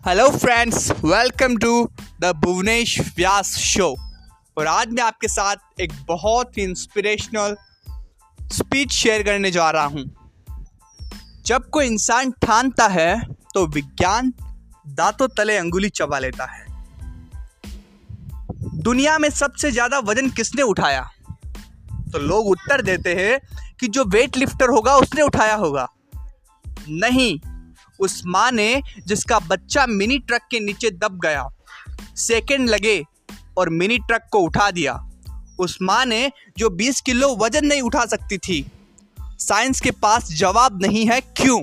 Hello friends welcome to the Bhuvnesh Vyas show और आज मैं आपके साथ एक बहुत ही इंस्पिरेशनल स्पीच शेयर करने जा रहा हूँ। जब कोई इंसान ठानता है तो विज्ञान दांतों तले अंगुली चबा लेता है। दुनिया में सबसे ज़्यादा वज़न किसने उठाया? तो लोग उत्तर देते हैं कि जो वेट लिफ्टर होगा, उसने उठाया होगा। नहीं उस माँ ने जिसका बच्चा मिनी ट्रक के नीचे दब गया, सेकंड लगे और मिनी ट्रक को उठा दिया। उस माँ ने जो 20 किलो वज़न नहीं उठा सकती थी, साइंस के पास जवाब नहीं है क्यों?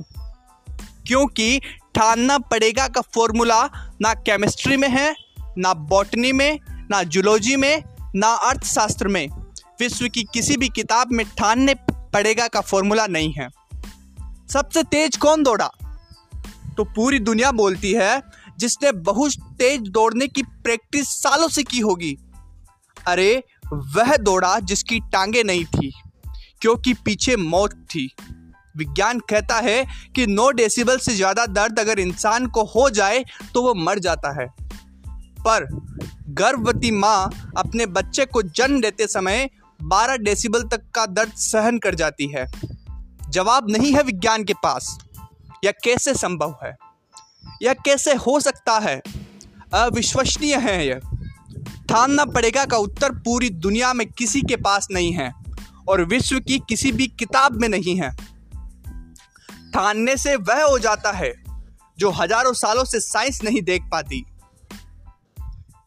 क्योंकि ठानना पड़ेगा का फॉर्मूला ना केमिस्ट्री में है, ना बॉटनी में, ना जूलॉजी में, ना अर्थशास्त्र में। विश्व की किसी भी किताब में ठानने पड़ेगा का फॉर्मूला नहीं है। सबसे तेज कौन दौड़ा? तो पूरी दुनिया बोलती है, जिसने बहुत तेज दौड़ने की प्रैक्टिस सालों से की होगी। अरे, वह दौड़ा जिसकी टांगे नहीं थी, क्योंकि पीछे मौत थी। विज्ञान कहता है कि नौ डेसिबल से ज़्यादा दर्द अगर इंसान को हो जाए तो वो मर जाता है। पर गर्भवती माँ अपने बच्चे को जन्म देते समय 12 डेसिबल तक का दर्द सहन कर जाती है। जवाब नहीं है विज्ञान के पास। यह कैसे संभव है? यह कैसे हो सकता है? अविश्वसनीय है यह ठानना पड़ेगा का उत्तर पूरी दुनिया में किसी के पास नहीं है और विश्व की किसी भी किताब में नहीं है। ठानने से वह हो जाता है जो हज़ारों सालों से साइंस नहीं देख पाती।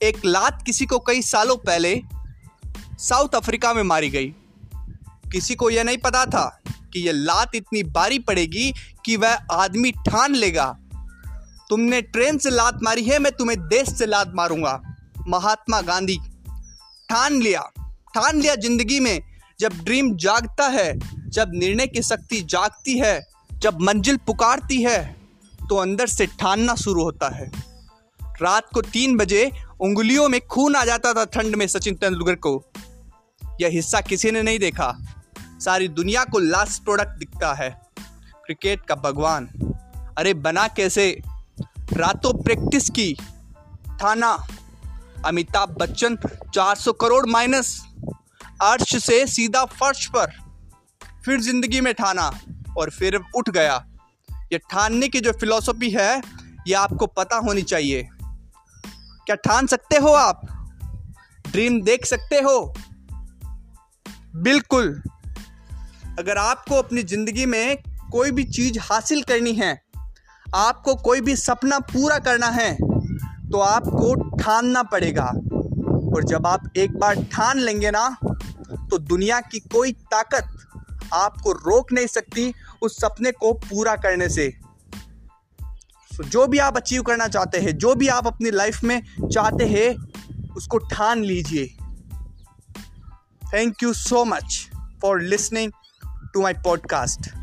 एक लात किसी को कई सालों पहले साउथ अफ्रीका में मारी गई। किसी को यह नहीं पता था कि यह लात इतनी बारी पड़ेगी कि वह आदमी ठान लेगा। तुमने ट्रेन से लात मारी है, मैं तुम्हें देश से लात मारूँगा। महात्मा गांधी, ठान लिया। ठान लिया ज़िंदगी में। जब ड्रीम जागता है, जब निर्णय की शक्ति जागती है, जब मंजिल पुकारती है तो अंदर से ठानना शुरू होता है। रात को तीन बजे उंगलियों में खून आ जाता था ठंड में सचिन तेंदुलकर को। यह हिस्सा किसी ने नहीं देखा। सारी दुनिया को लास्ट प्रोडक्ट दिखता है। क्रिकेट का भगवान। अरे बना कैसे? रातों प्रैक्टिस की। थाना। अमिताभ बच्चन 400 करोड़ माइनस अर्श से सीधा फर्श पर। फिर ज़िंदगी में ठाना और फिर उठ गया। ये ठानने की जो फिलॉसफी है, ये आपको पता होनी चाहिए। क्या ठान सकते हो आप? ड्रीम देख सकते हो? बिल्कुल। अगर आपको अपनी ज़िंदगी में कोई भी चीज़ हासिल करनी है, आपको कोई भी सपना पूरा करना है तो आपको ठानना पड़ेगा। और जब आप एक बार ठान लेंगे ना तो दुनिया की कोई ताकत आपको रोक नहीं सकती उस सपने को पूरा करने से। जो भी आप अचीव करना चाहते हैं, जो भी आप अपनी लाइफ में चाहते हैं, उसको ठान लीजिए। Thank you so much for listening to my podcast.